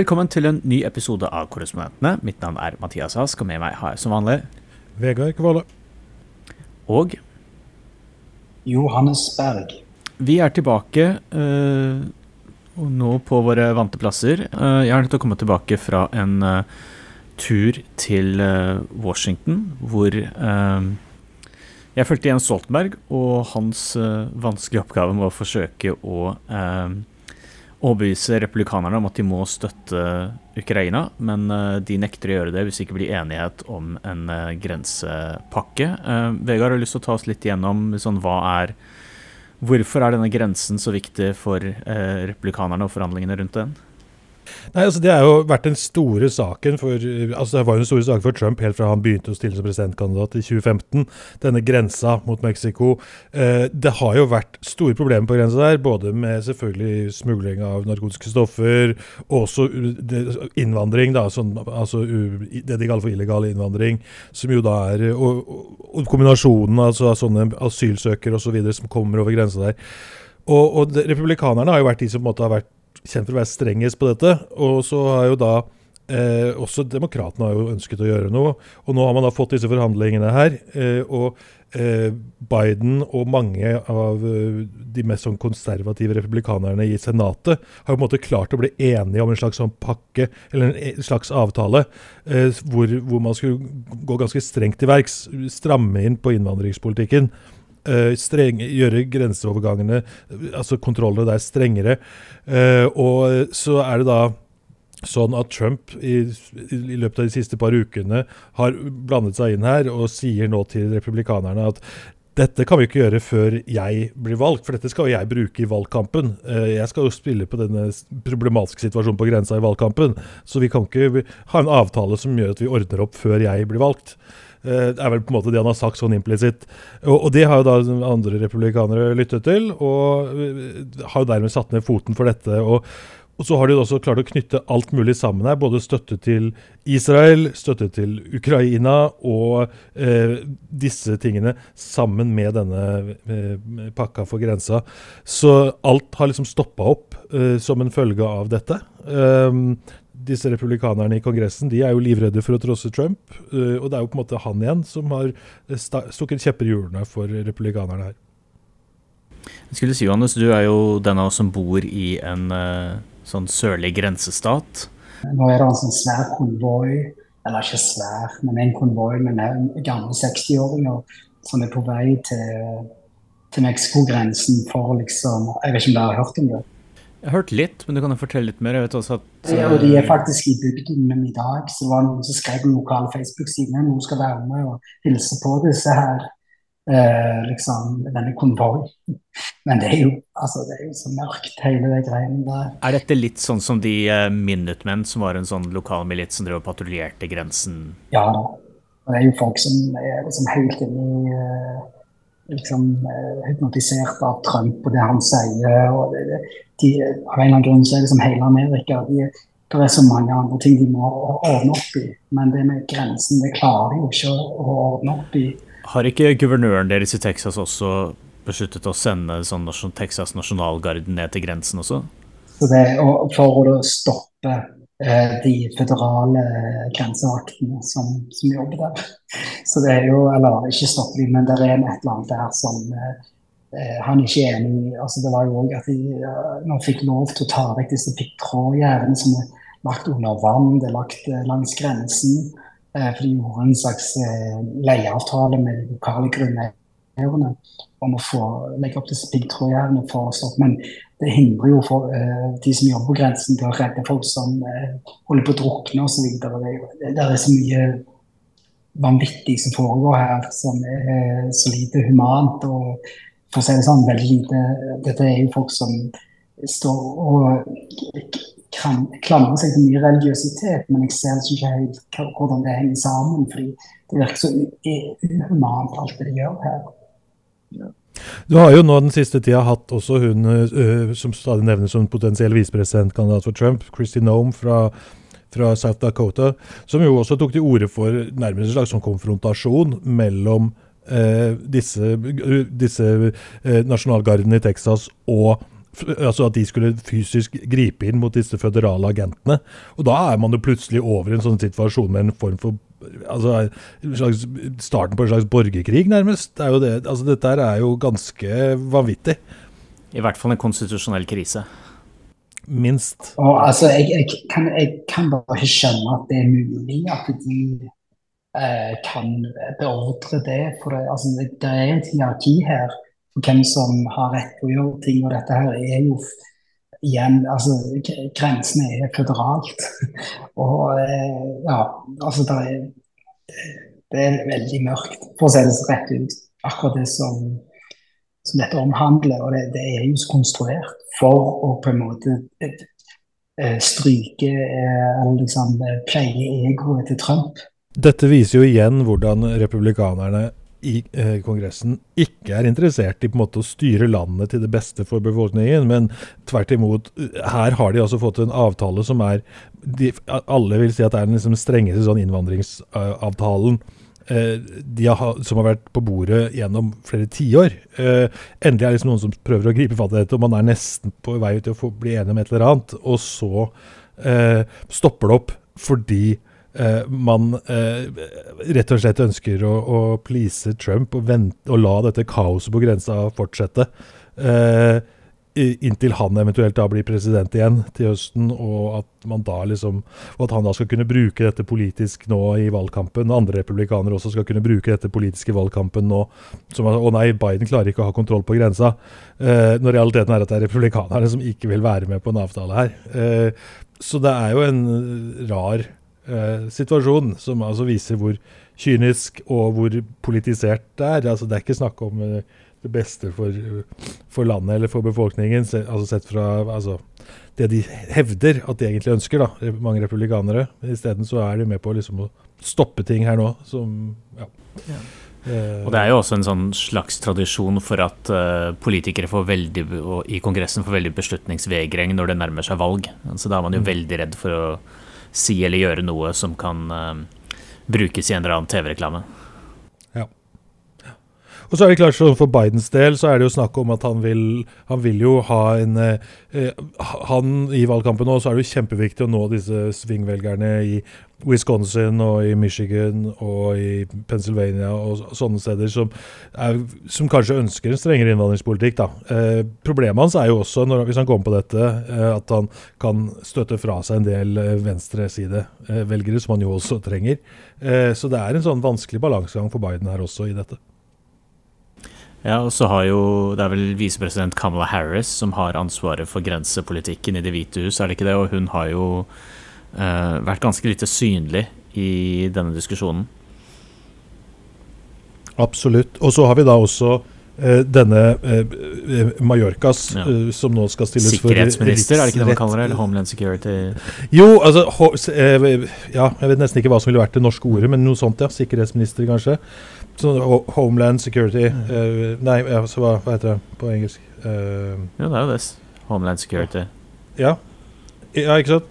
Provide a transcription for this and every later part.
Velkommen til en ny episode av Korrespondentene. Mitt navn er Mathias Ask, og med meg har jeg som vanlig Vegard Kvåle. Og Johannes Berg. vi er tilbake eh, nå på våre vante plasser. Eh, jeg har nødt til å komme tilbake fra en eh, tur til eh, Washington, hvor jeg fulgte Jens Stoltenberg og hans vanskelige oppgave med å forsøke å eh, overbevise republikanerne om at de må støtte Ukraina, men eh, de nekter å gjøre det hvis det ikke blir enighet om en eh, grensepakke. Eh, Vegard har lyst til å ta oss litt gjennom sånn, hva er Hvorfor er denne grensen så viktig for republikanerne og forhandlingene rundt den? Nei, altså Det har jo vært den store saken for altså det var jo den store saken for Trump helt fra han begynte å stille som presidentkandidat i 2015. Denne grensa mot Mexico. Eh, det har jo vært store problemer på grensa der, både med selvfølgelig smugling av narkotiske stoffer, og også innvandring, da, sånn, altså det de kaller for illegal innvandring, som jo da er Og, og, kombinasjonen altså, av sånne asylsøkere osv. som kommer over grensa der. Og, og det, Republikanerne har jo vært de som på en måte har vært kjent for å være strengest på dette. Og så har jo da eh, også demokratene har jo ønsket å gjøre noe. Og nå har man da fått disse forhandlingene her. Eh, og eh, Biden og mange av eh, de mest sånn konservative republikanerne i Senatet har på en måte klart å bli enige om en slags sånn pakke, eller en slags avtale, eh, hvor, hvor man skulle gå ganske strengt til verks. Stramme inn på innvandringspolitikken. Eh, streng, gjøre grenseovergangene, eh, altså kontrollene der, strengere. Uh, og så er det da sånn at Trump i, i løpet av de siste par ukene har blandet seg inn her og sier nå til republikanerne at dette kan vi ikke gjøre før jeg blir valgt, for dette skal jo jeg bruke i valgkampen. Jeg skal jo spille på denne problematiske situasjonen på grensa i valgkampen, så vi kan ikke ha en avtale som gjør at vi ordner opp før jeg blir valgt. Eh, Det er vel på en måte det han har sagt sånn implisitt. Og, og det har jo da andre republikanere lyttet til, og eh, har jo dermed satt ned foten for dette. og og så har de også klart å knytte alt mulig sammen her. Både støtte til Israel, støtte til Ukraina og eh, disse tingene sammen med denne eh, pakka for grensa. Så alt har liksom stoppa opp eh, som en følge av dette. Disse republikanerne i Kongressen de er jo livredde for å trosse Trump. eh, og det er jo på en måte han igjen som har eh, stukket kjepper i hjulene for republikanerne her. Jeg skulle si, Johannes, du er jo den av oss som bor i en eh, sånn sørlig grensestat. Nå er det en sånn svær konvoi, eller ikke svær, men en konvoi med en- gamle 60-åringer som er på vei til, til Mexico-grensen for liksom Jeg vet ikke om dere har hørt om det? Jeg har hørt litt, men du kan jo fortelle litt mer. Jeg vet også at Ja, og de er eh, faktisk i bygden i dag, så det var noen som skrev på den lokale Facebook-siden noen skal være med og hilse på disse her. Eh, liksom denne konvoi. Men det er jo altså det er jo så mørkt, hele de greiene der. Er dette litt sånn som de uh, Minutemen, som var en sånn lokal milits som drev og patruljerte grensen? Ja da. Og det er jo folk som er liksom helt inne i eh, liksom eh, hypnotisert av Trump og det han sier. og de, Av en eller annen grunn så er det som hele Amerika de, Det er så mange andre ting de må ordne opp i. Men det med grensen, det klarer de jo ikke å, ordne opp i. Har ikke guvernøren deres i Texas også besluttet å sende sånn Texas nasjonalgarden ned til grensen også? Så det, og for å stoppe de føderale grensevaktene som, som jobber der. Så det er jo, eller ikke stoppe de, men det er et eller annet der som eh, eh, han ikke er enig i. Altså, det var jo òg at de eh, nå fikk lov til å ta vekk disse piggtrådgjerdene som er lagt under vann, det er lagt eh, langs grensen. Eh, for de gjorde en slags eh, leieavtale med de lokale grunneierne om å få legge opp disse piggtrådgjerdene for å stoppe. Men det hindrer jo for uh, de som jobber på grensen til å redde folk som uh, holder på å drukne osv. Det, det, er så mye vanvittig som foregår her, som er så lite humant. og for å si det sånn, veldig lite Dette er jo folk som står og klamrer seg til mye religiøsitet, men jeg ser ikke helt hvordan det henger sammen. fordi det virker så uhumant, alt det de gjør her. Du har jo nå den siste tida hatt også hun uh, som stadig nevnes som potensiell visepresidentkandidat for Trump, Kristi Nome fra, fra South Dakota, som jo også tok til orde for nærmest en slags sånn konfrontasjon mellom uh, disse, disse eh, nasjonalgardene i Texas og Altså at de skulle fysisk gripe inn mot disse føderale agentene. Og da er man jo plutselig over i en sånn situasjon med en form for altså, slags, Starten på en slags borgerkrig, nærmest. Det det, altså, dette er jo ganske vanvittig. I hvert fall en konstitusjonell krise. Minst. Og, altså, jeg, jeg, kan, jeg, kan, bare ikke skjønne at det er mulig at de eh, kan beordre det. For det, altså, det er et hierarki her hvem som har rett til å gjøre ting. Og dette her er jo igjen altså Grensene er føderalt. og eh, ja, altså det er, det er veldig mørkt, for å si det så rett ut. Akkurat det som, som dette omhandler. Og det, det, er jo konstruert for å på en måte eh, stryke eh, eller liksom pleie egoet til Trump. Dette viser jo igjen hvordan republikanerne i eh, Kongressen ikke er interessert i på en måte å styre landet til det beste for befolkningen, men tvert imot, her har de altså fått en avtale som er de, Alle vil si at det er den liksom strengeste sånn innvandringsavtalen eh, har, som har vært på bordet gjennom flere tiår. Eh, endelig er det liksom noen som prøver å gripe fatt i dette, og man er nesten på vei til å få, bli enig om et eller annet, og så eh, stopper det opp fordi Uh, man uh, rett og slett ønsker å, å please Trump og, vente, og, la dette kaoset på grensa fortsette. Uh, inntil han eventuelt da blir president igjen til høsten, og at, man da liksom, og at han da skal kunne bruke dette politisk nå i valgkampen. Og andre republikanere også skal kunne bruke dette politiske valgkampen nå. Som at å nei, Biden klarer ikke å ha kontroll på grensa. når realiteten er at det er republikanerne som ikke vil være med på en avtale her. så det er jo en rar eh, situasjon, som altså viser hvor kynisk og hvor politisert det er. Altså, det er ikke snakk om eh, det beste for, for, landet eller for befolkningen, se, altså sett fra altså, det de hevder at de egentlig ønsker, da, mange republikanere. Isteden så er de med på liksom, å stoppe ting her nå som ja. ja. Uh, og Det er jo også en sånn slags tradisjon for at uh, politikere får veldig, i Kongressen får veldig beslutningsvegring når det nærmer seg valg. Så Da er man jo mm. veldig redd for å si eller gjøre noe som kan uh, brukes i en eller annen TV-reklame. Og så er det klart så For Bidens del så er det jo snakk om at han vil, han vil jo ha en eh, Han I valgkampen nå så er det jo kjempeviktig å nå disse svingvelgerne i Wisconsin og i Michigan og i Pennsylvania og sånne steder som, er, som kanskje ønsker en strengere innvandringspolitikk. Da. Eh, problemet hans er jo også, når, hvis han kommer på dette, eh, at han kan støtte fra seg en del eh, venstresidevelgere, som han jo også trenger. Eh, så det er en sånn vanskelig balansegang for Biden her også i dette. Ja, og så har jo, Det er vel visepresident Kamala Harris som har ansvaret for grensepolitikken i Det hvite hus, er det ikke det? Og hun har jo uh, vært ganske lite synlig i denne diskusjonen. Absolutt. Og så har vi da også uh, denne uh, Mallorcas, ja. som nå skal stilles for Sikkerhetsminister, er det ikke det man kaller det? Eller Homeland Security? Jo, altså Ja, jeg vet nesten ikke hva som ville vært det norske ordet, men noe sånt, ja. Sikkerhetsminister, kanskje. Sånn Homeland Security Nei, altså, hva, hva, heter det på engelsk? Ja, det er jo det. Homeland Security. Ja, ja ikke sant?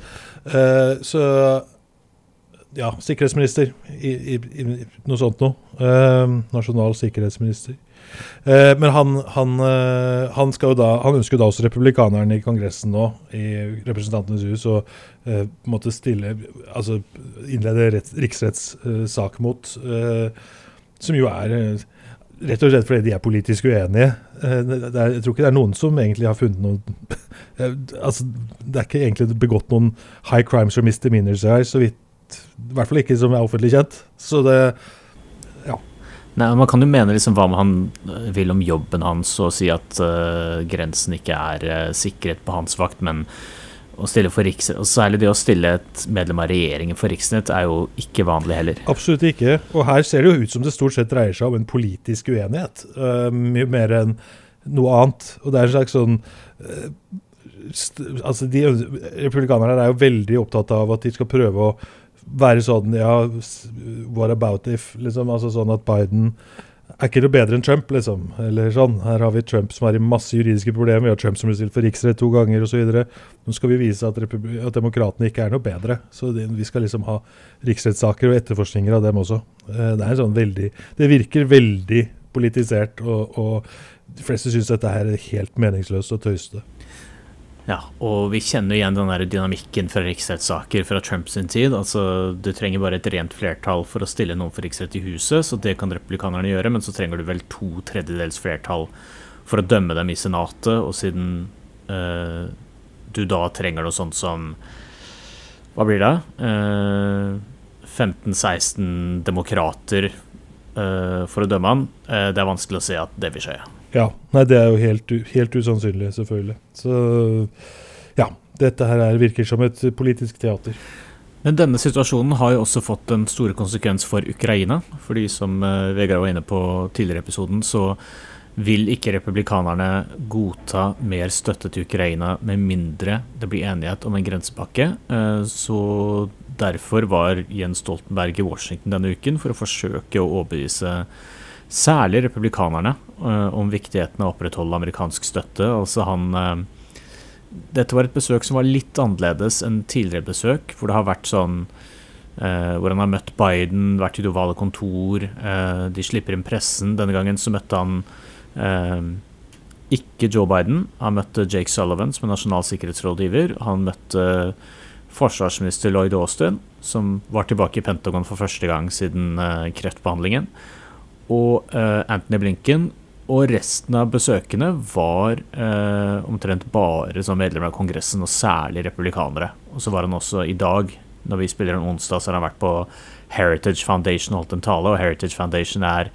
Uh, så ja, sikkerhetsminister. I, i, i, noe sånt noe. Uh, nasjonal sikkerhetsminister. Uh, men han, han, han, skal jo da, han ønsker jo da også republikanerne i Kongressen nå, i Representantenes hus, å måtte stille Altså innlede riksrettssak mot, som jo er Rett og slett fordi de er politisk uenige. Eh, er, jeg tror ikke det er noen som egentlig har funnet noe eh, altså, Det er ikke egentlig begått noen high crimes or misdemeanors her, så vidt I hvert fall ikke som er offentlig kjent. Så det Ja. Nei, Man kan jo mene liksom hva han vil om jobben hans, og si at uh, grensen ikke er uh, sikret på hans vakt, men å stille for riks, og Særlig det å stille et medlem av regjeringen for Riksnett er jo ikke vanlig heller. Absolutt ikke. Og her ser det jo ut som det stort sett dreier seg om en politisk uenighet. Uh, mye mer enn noe annet. Og det er en slags sånn uh, altså de Republikanerne er jo veldig opptatt av at de skal prøve å være sånn Ja, what about if? liksom, altså Sånn at Biden er ikke noe bedre enn Trump, liksom. Eller sånn. Her har vi Trump som har i masse juridiske problemer. Vi har Trump som blir stilt for riksrett to ganger osv. Nå skal vi vise at, at demokratene ikke er noe bedre. Så det, vi skal liksom ha riksrettssaker og etterforskninger av dem også. Eh, det er sånn veldig Det virker veldig politisert, og, og de fleste syns dette er helt meningsløst og tøyste. Ja, og vi kjenner igjen den der dynamikken fra riksrettssaker fra Trumps tid. Altså, Du trenger bare et rent flertall for å stille noen for riksrett i huset, så det kan republikanerne gjøre, men så trenger du vel to tredjedels flertall for å dømme dem i Senatet, og siden uh, du da trenger noe sånt som Hva blir det? Uh, 15-16 demokrater uh, for å dømme han. det er vanskelig å se at det vil skje. Ja. Nei, det er jo helt, helt usannsynlig, selvfølgelig. Så ja. Dette her er, virker som et politisk teater. Men denne situasjonen har jo også fått en store konsekvens for Ukraina. Fordi som uh, Vegard var inne på tidligere episoden, så vil ikke republikanerne godta mer støtte til Ukraina med mindre det blir enighet om en grensepakke. Uh, så derfor var Jens Stoltenberg i Washington denne uken for å forsøke å overbevise særlig republikanerne, uh, om viktigheten av å opprettholde amerikansk støtte. Altså han uh, Dette var et besøk som var litt annerledes enn tidligere besøk, hvor det har vært sånn uh, Hvor han har møtt Biden, vært i det ovale kontor, de slipper inn pressen. Denne gangen så møtte han ikke Joe Biden. Han møtte Jake Sullivan, som er nasjonal sikkerhetsrådgiver. Han møtte forsvarsminister Lloyd Austin, som var tilbake i Pentagon for første gang siden kreftbehandlingen og uh, Anthony Blinken. Og resten av besøkende var uh, omtrent bare som medlemmer av Kongressen, og særlig republikanere. Og så var han også i dag, når vi spiller en onsdag, så har han vært på Heritage Foundation og holdt en tale. Og Heritage Foundation er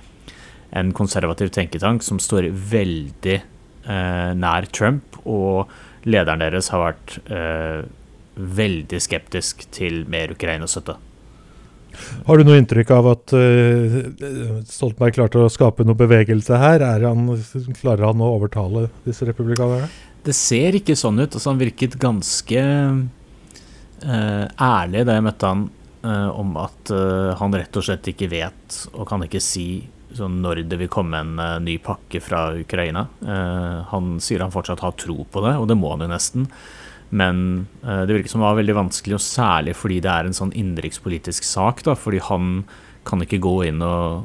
en konservativ tenketank som står veldig uh, nær Trump. Og lederen deres har vært veldig skeptisk til mer Ukraina-støtte. Har du noe inntrykk av at uh, Stoltenberg klarte å skape noe bevegelse her? Han, klarer han å overtale disse republikanerne? Det ser ikke sånn ut. Altså, han virket ganske uh, ærlig da jeg møtte han, uh, om at han rett og slett ikke vet og kan ikke si sånn, når det vil komme en ny pakke fra Ukraina. han sier han fortsatt har tro på det, og det må han jo nesten. Men uh, det virker som det var veldig vanskelig, og særlig fordi det er en sånn innenrikspolitisk sak. da, Fordi han kan ikke gå inn og,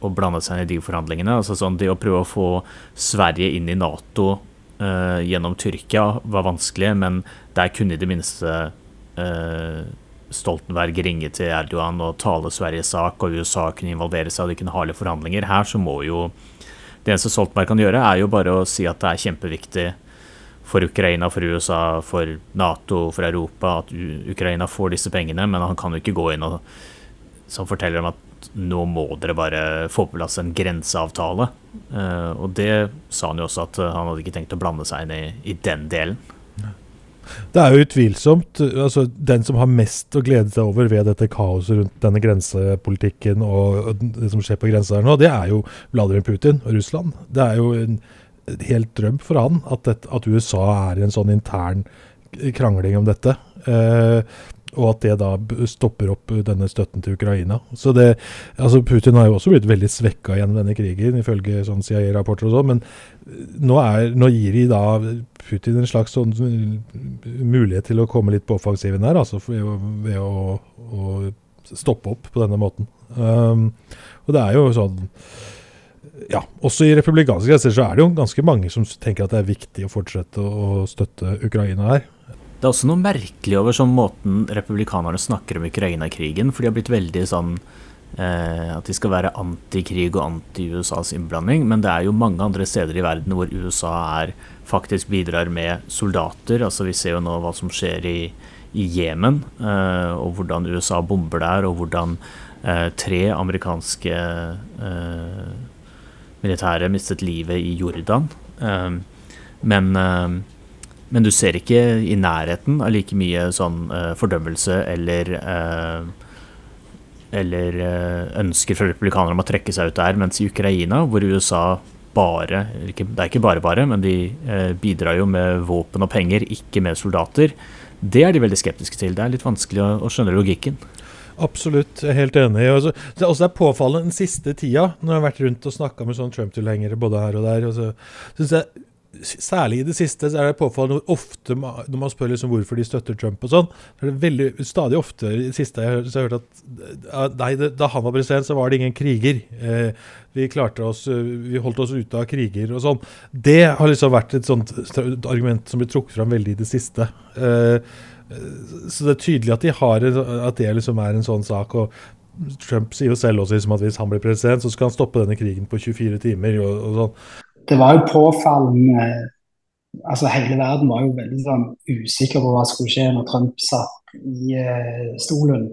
og blande seg inn i de forhandlingene. altså sånn, Det å prøve å få Sverige inn i Nato uh, gjennom Tyrkia var vanskelig, men der kunne i det minste uh, Stoltenberg ringe til Erdogan og tale Sveriges sak, og USA kunne involvere seg, og de kunne ha litt forhandlinger. Her så må jo Det eneste Stoltenberg kan gjøre, er jo bare å si at det er kjempeviktig for Ukraina, for USA, for Nato, for Europa at Ukraina får disse pengene, men han kan jo ikke gå inn og som forteller dem at nå må dere bare få på plass en grenseavtale. Uh, og det sa han jo også, at han hadde ikke tenkt å blande seg inn i, i den delen. Det er jo utvilsomt altså Den som har mest å glede seg over ved dette kaoset rundt denne grensepolitikken og det som skjer på grensa her nå, det er jo Vladimir Putin og Russland. Det er jo en helt drøm for han at, det, at, USA er i en sånn intern krangling om dette. Eh, og at det da stopper opp denne støtten til Ukraina. Så det, altså Putin har jo også blitt veldig svekka gjennom denne krigen, ifølge sånn CIA-rapporter og sånn. Men nå, er, nå, gir de da Putin en slags sånn mulighet til å komme litt på offensiven her, altså ved, ved å, å, stoppe opp på denne måten. Um, og det er jo sånn ja, også i republikanske kretser så er det jo ganske mange som tenker at det er viktig å fortsette å støtte Ukraina her. Det er også noe merkelig over sånn måten republikanerne snakker om Ukraina-krigen. For de har blitt veldig sånn eh, at de skal være antikrig og anti-USAs innblanding. Men det er jo mange andre steder i verden hvor USA er, faktisk bidrar med soldater. Altså Vi ser jo nå hva som skjer i, i Jemen, eh, og hvordan USA bomber der, og hvordan eh, tre amerikanske eh, militære mistet livet i Jordan. Ehm, men, ehm, men du ser ikke i nærheten av like mye sånn eh, fordømmelse eller eh, eller eh, ønsker fra republikanere om å trekke seg ut der, mens i Ukraina, hvor USA bare Det er ikke bare bare, men de bidrar jo med våpen og penger, ikke med soldater. Det er de veldig skeptiske til. Det er litt vanskelig å skjønne logikken. Absolutt, jeg er helt enig. Også, det er også påfallende den siste tida, når jeg har vært rundt og snakka med sånn Trump-tilhengere både her og der, og så synes jeg særlig i det siste så er det påfallende hvor ofte når man spør liksom hvorfor de støtter Trump og sånn, så er det veldig, stadig ofte i det siste jeg har hørt at nei, da han var president, så var det ingen kriger. Eh, vi klarte oss, vi holdt oss ute av kriger og sånn. Det har liksom vært et sånt argument som blir trukket fram veldig i det siste. Eh, så det er tydelig at, de har, at det liksom er en sånn sak. og Trump sier jo selv også liksom at hvis han blir president, så skal han stoppe denne krigen på 24 timer. og, og sånn det var jo påfallende altså Hele verden var jo veldig sånn, usikker på hva skulle skje når Trump satt i uh, stolen.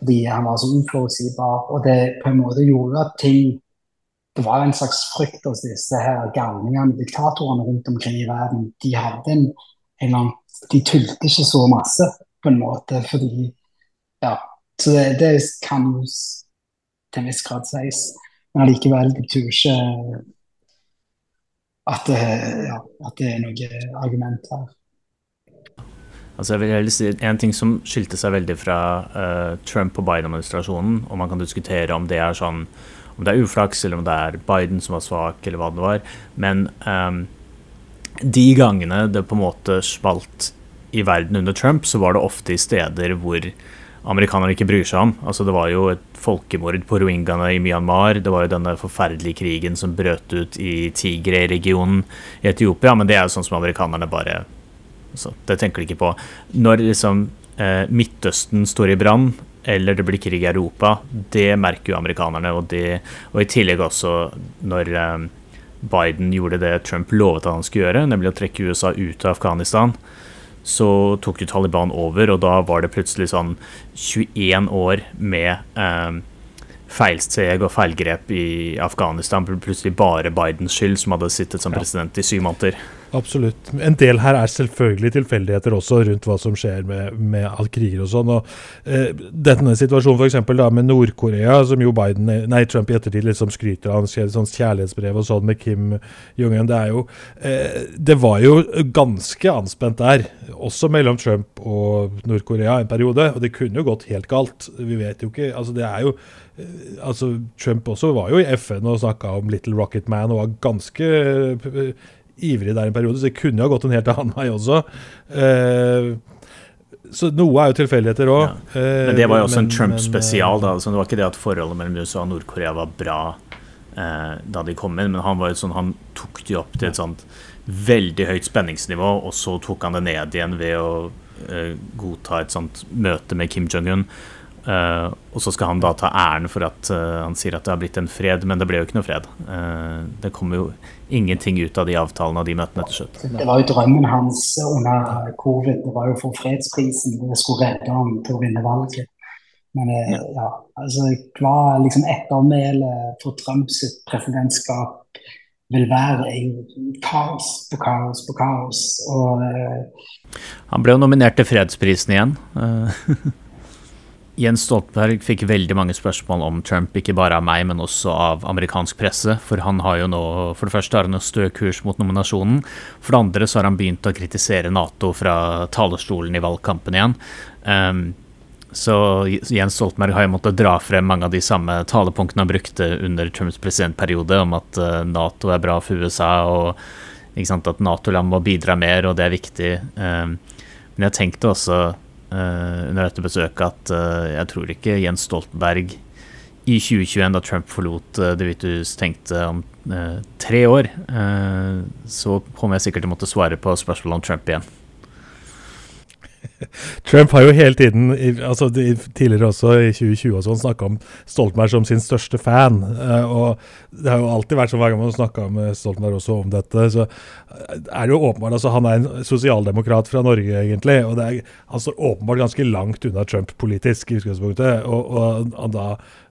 Fordi han var så uforutsigbar. Og det på en måte gjorde at ting Det var en slags frykt hos disse her galningene, diktatorene rundt omkring i verden. De hadde en, en lang, de tulte ikke så masse, på en måte, fordi Ja. Så det, det kan jo til en viss grad sies. Men allikevel, de tror ikke at det, ja, at det er noe argument her. Altså jeg vil heller si En ting som skilte seg veldig fra uh, Trump og Biden-administrasjonen, og man kan diskutere om det er sånn om det er uflaks, eller om det er Biden som var svak, eller hva det var. Men um, de gangene det på en måte smalt i verden under Trump, så var det ofte i steder hvor amerikanerne ikke bryr seg om. Altså Det var jo et folkemord på rohingyaene i Myanmar. Det var jo denne forferdelige krigen som brøt ut i Tigre-regionen i Etiopia. Men det er jo sånn som amerikanerne bare altså, Det tenker de ikke på. Når liksom eh, Midtøsten står i brann, eller det blir krig i Europa, det merker jo amerikanerne. Og, det, og i tillegg også når eh, Biden gjorde det Trump lovet at han skulle gjøre, nemlig å trekke USA ut av Afghanistan så tok jo Taliban over, og da var det plutselig sånn 21 år med eh, feilsteg og feilgrep i Afghanistan. Plutselig bare Bidens skyld, som hadde sittet som president i syv måneder. Absolutt. En del her er selvfølgelig tilfeldigheter også rundt hva som skjer med, med kriger og sånn. og eh, Denne situasjonen f.eks. med Nord-Korea, som jo Biden, nei, Trump i ettertid liksom skryter av, han skrev et sånt kjærlighetsbrev og sånn med Kim Jong-un. Det eh, Det var jo ganske anspent der, også mellom Trump og Nord-Korea en periode. Og det kunne jo gått helt galt. Vi vet jo ikke altså Det er jo eh, altså Trump også var jo i FN og snakka om Little Rocket Man og var ganske eh, ivrig der en periode, så det kunne ha gått en helt annen vei også. Uh, så noe er jo tilfeldigheter òg. Ja. Eh, men det var jo også men, en Trump-spesial. da, altså, Det var ikke det at forholdet mellom USA og Nord-Korea var bra eh, da de kom inn, men han var jo sånn, han tok de opp til et sånt veldig høyt spenningsnivå, og så tok han det ned igjen ved å eh, godta et sånt møte med Kim Jong-un. Uh, og så skal han da ta æren for at uh, han sier at det har blitt en fred, men det ble jo ikke noe fred. Uh, det kom jo ingenting ut av de avtalene og de møtene til slutt. Det var jo drømmen hans under covid. Det var jo for fredsprisen. Det skulle redde ham til å vinne valget. Men ja, ja altså hva liksom ettermælet for Trumps presidentskap vil være, er jo kaos på kaos på kaos. Og, han ble jo nominert til fredsprisen igjen. Jens Stoltenberg fikk veldig mange spørsmål om Trump, ikke bare av meg, men også av amerikansk presse. For han har jo nå, for det første har han stø kurs mot nominasjonen. For det andre så har han begynt å kritisere Nato fra talerstolen i valgkampen igjen. Um, så Jens Stoltenberg har jo måttet dra frem mange av de samme talepunktene han brukte under Trumps presidentperiode, om at uh, Nato er bra for USA, og sant, at Nato-land må bidra mer, og det er viktig. Um, men jeg tenkte også under dette besøket at uh, jeg tror ikke Jens Stoltenberg i 2021, da Trump forlot uh, Det hvite hus, tenkte om tre år, så kommer jeg sikkert til å måtte svare på spørsmålet om Trump igjen. Trump har jo hele tiden, altså tidligere også i 2020 og sånn, snakka om Stoltenberg som sin største fan. og Det har jo alltid vært sånn hver gang man snakka med Stoltenberg også om dette, så er det jo åpenbart altså Han er en sosialdemokrat fra Norge, egentlig. og er, Han står åpenbart ganske langt unna Trump politisk i utgangspunktet. og, og han da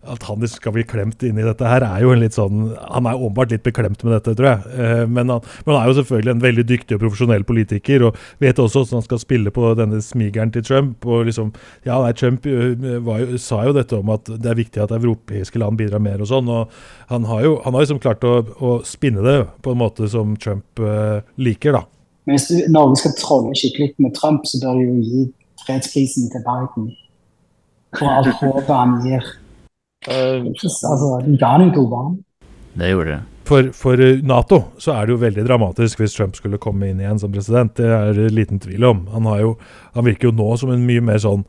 at han skal bli klemt inn i dette her, er jo en litt sånn Han er åpenbart litt beklemt med dette, tror jeg. Eh, men han, men han, er jo selvfølgelig en veldig dyktig og profesjonell politiker, og vet også hvordan han skal spille på denne smigeren til Trump. og liksom, ja, nei, Trump eh, jo, sa jo dette om at det er viktig at europeiske land bidrar mer og sånn. og Han har jo han har liksom klart å, å, spinne det på en måte som Trump uh, liker, da. Men hvis Norge skal trolle skikkelig med Trump, så bør vi jo gi fredsprisen til Biden. For alt håpet han gir. Uh, altså, ga den til Obama. Det gjorde det. for, for, Nato så er det jo veldig dramatisk hvis Trump skulle komme inn igjen som president. Det er det liten tvil om. Han, jo, han virker jo nå som en mye mer sånn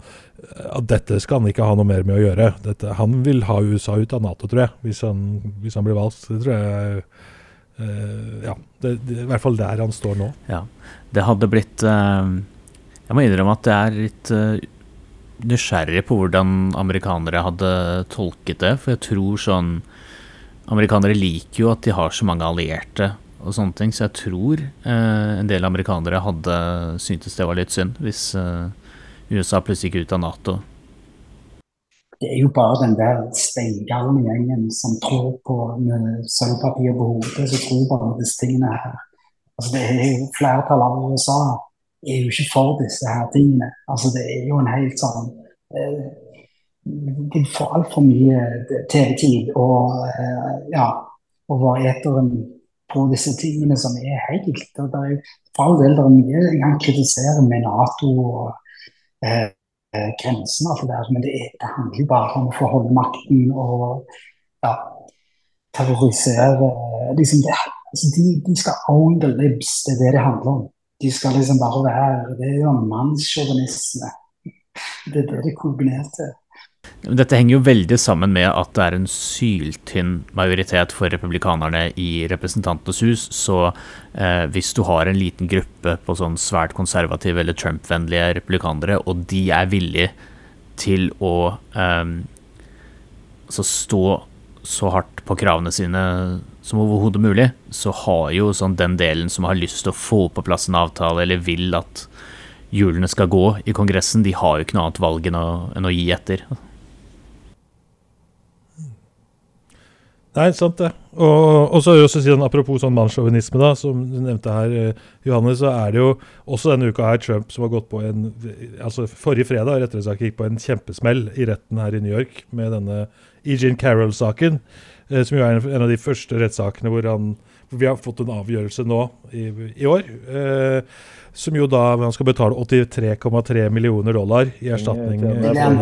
at dette skal han ikke ha noe mer med å gjøre. Dette, han vil ha USA ut av Nato, tror jeg, hvis han, hvis han blir valgt. Det tror jeg uh, Ja, det, det, i hvert fall der han står nå. Ja, det hadde blitt uh, Jeg må innrømme at det er litt uh, nysgjerrig på hvordan amerikanere hadde tolket det. For jeg tror sånn Amerikanere liker jo at de har så mange allierte og sånne ting, så jeg tror eh, en del amerikanere hadde syntes det var litt synd hvis eh, USA plutselig gikk ut av Nato. Det er jo bare den der steingalne gjengen som tror på med sølvpapir på hodet, som tror på disse tingene her. Altså, det er jo Flertallet av USA er jo ikke for disse her tingene. Altså, det er jo en helt sånn eh, de får altfor mye TV-tid og eh, ja, over eteren på disse tingene som er helt og det er For all del det er mye jeg kan kritisere med Nato og eh, grensen, og alt det der, men det, er, det, handler jo bare om å få holde makten og ja, terrorisere liksom det, altså de, de, skal own the libs, det er det det handler om. De skal liksom bare være Det er jo mannssjåvinisme. Det er det det koker ned til. Dette henger jo veldig sammen med at det er en syltynn majoritet for republikanerne i Representantenes hus. Så eh, hvis du har en liten gruppe på sånn svært konservative eller Trump-vennlige republikanere, og de er villige til å eh, stå så hardt på kravene sine som overhodet mulig, så har jo sånn den delen som har lyst til å få på plass en avtale, eller vil at hjulene skal gå i Kongressen, de har jo ikke noe annet valg enn å, enn å gi etter. Nei, sant det. Og, og så også si sånn, Apropos sånn mannssjåvinisme, da, som du nevnte her, eh, Johanne, så er det jo også denne uka her Trump som har gått på en altså Forrige fredag rettere sagt, gikk på en kjempesmell i retten her i New York med denne Eugene Carroll-saken, som jo er en, av de første rettssakene hvor han vi har fått en avgjørelse nå i, i år. Eh, som jo da han skal betale 83,3 millioner dollar i erstatning. Han,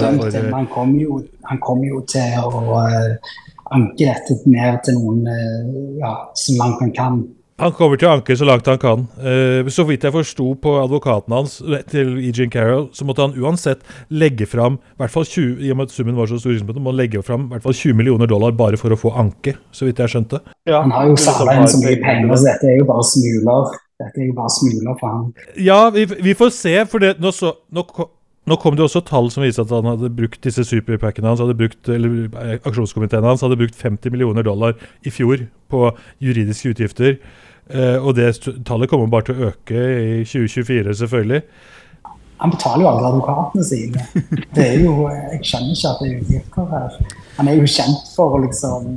han kom jo, han kom jo til å anke dette ned til noen ja, så langt han kan. Han kommer til å anke så langt han kan. Uh, så vidt jeg forsto på advokaten hans til Eugene Carroll, så måtte han uansett legge fram hvert fall 20, i og med at summen var så stor, må han legge fram hvert fall 20 millioner dollar bare for å få anke, så vidt jeg skjønte. Ja, han har jo samla inn så mye penger, så dette er jo bare smuler. Dette er jo bare smuler for ham. Ja, vi, vi får se. For det, nå, så, nå, nå, kom det også tall som viser at han hadde brukt disse superpackene hans, hadde brukt, eller eh, aksjonskomiteen hans hadde brukt 50 millioner dollar i fjor på juridiske utgifter. Uh, og det tallet kommer bare til å øke i 2024, selvfølgelig. Han betaler jo alle advokatene sine. Det er jo, Jeg skjønner ikke at det er utgifter her. Han er jo kjent for å liksom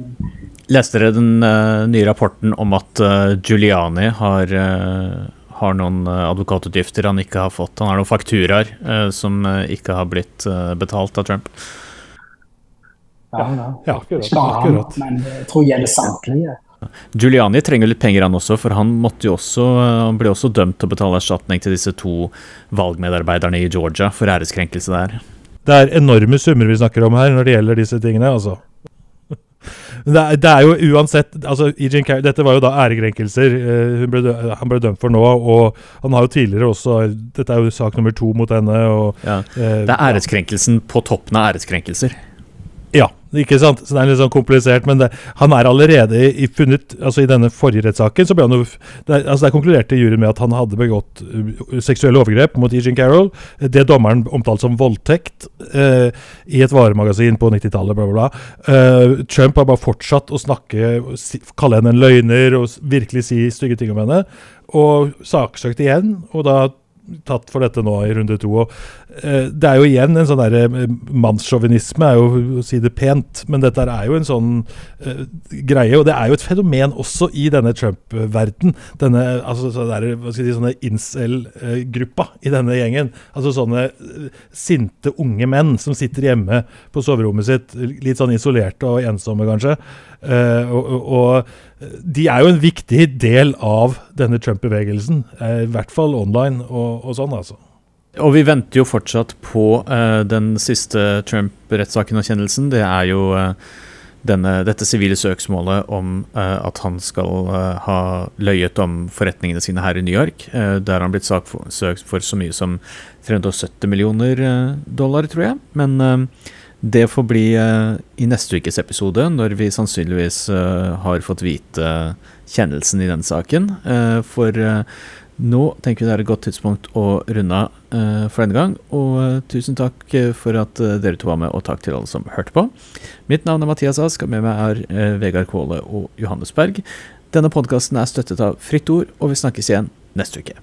Leste dere den uh, nye rapporten om at uh, Giuliani har, uh, har noen advokatutgifter han ikke har fått? Han har noen fakturaer som ikke har blitt betalt av Trump. Ja, ja. ja akkurat. akkurat. Men jeg tror det gjelder samtlige. Giuliani trenger litt penger, han også, for han, også, han ble også dømt til å betale erstatning til disse to valgmedarbeiderne i Georgia for æreskrenkelse der. Det er enorme summer vi snakker om her når det gjelder disse tingene. altså. Det er, det er, jo uansett altså, Carey, Dette var jo da ærekrenkelser uh, ble, han ble dømt for nå. Og han har jo tidligere også Dette er jo sak nummer to mot henne. Og, ja. uh, det er æreskrenkelsen på toppen av æreskrenkelser. Ikke sant? Så det er litt sånn komplisert. Men det, han er allerede i, funnet altså I denne forrige rettssaken så ble han jo Der altså Der konkluderte juryen med at han hadde begått uh, seksuelle overgrep mot Eugene Carroll. Det dommeren omtalte som voldtekt eh, i et varemagasin på 90-tallet. Bla, bla, bla. Eh, Trump har bare fortsatt å snakke, si, kalle henne en løgner og virkelig si stygge ting om henne. Og saksøkt igjen. Og da tatt for dette nå i runde to. Og, eh, det er jo igjen en sånn derre eh, Mannssjåvinisme er jo å si det pent, men dette er jo en sånn eh, greie. Og det er jo et fenomen også i denne Trump-verden. Denne altså, så der, hva skal jeg si, sånne incel-gruppa i denne gjengen. Altså sånne sinte unge menn som sitter hjemme på soverommet sitt, litt sånn isolerte og ensomme, kanskje. Uh, og, og, de er jo en viktig del av denne Trump-bevegelsen. Uh, I hvert fall online og, og, sånn, altså. Og vi venter jo fortsatt på uh, den siste Trump-rettssaken og kjennelsen. Det er jo denne, dette sivile søksmålet om uh, at han skal uh, ha løyet om forretningene sine her i New York. Uh, der har han blitt saksøkt for så mye som 370 millioner dollar, tror jeg. Men det får bli i neste ukes episode, når vi sannsynligvis har fått vite kjennelsen i den saken. for nå tenker vi det er et godt tidspunkt å runde av for denne gang. Og tusen takk eh, for at dere to var med, og takk til alle som hørte på. Mitt navn er Mathias Ask, og med meg er Vegard Kvåle og Johannes Berg. Denne podkasten er støttet av Fritt Ord, og vi snakkes igjen neste uke.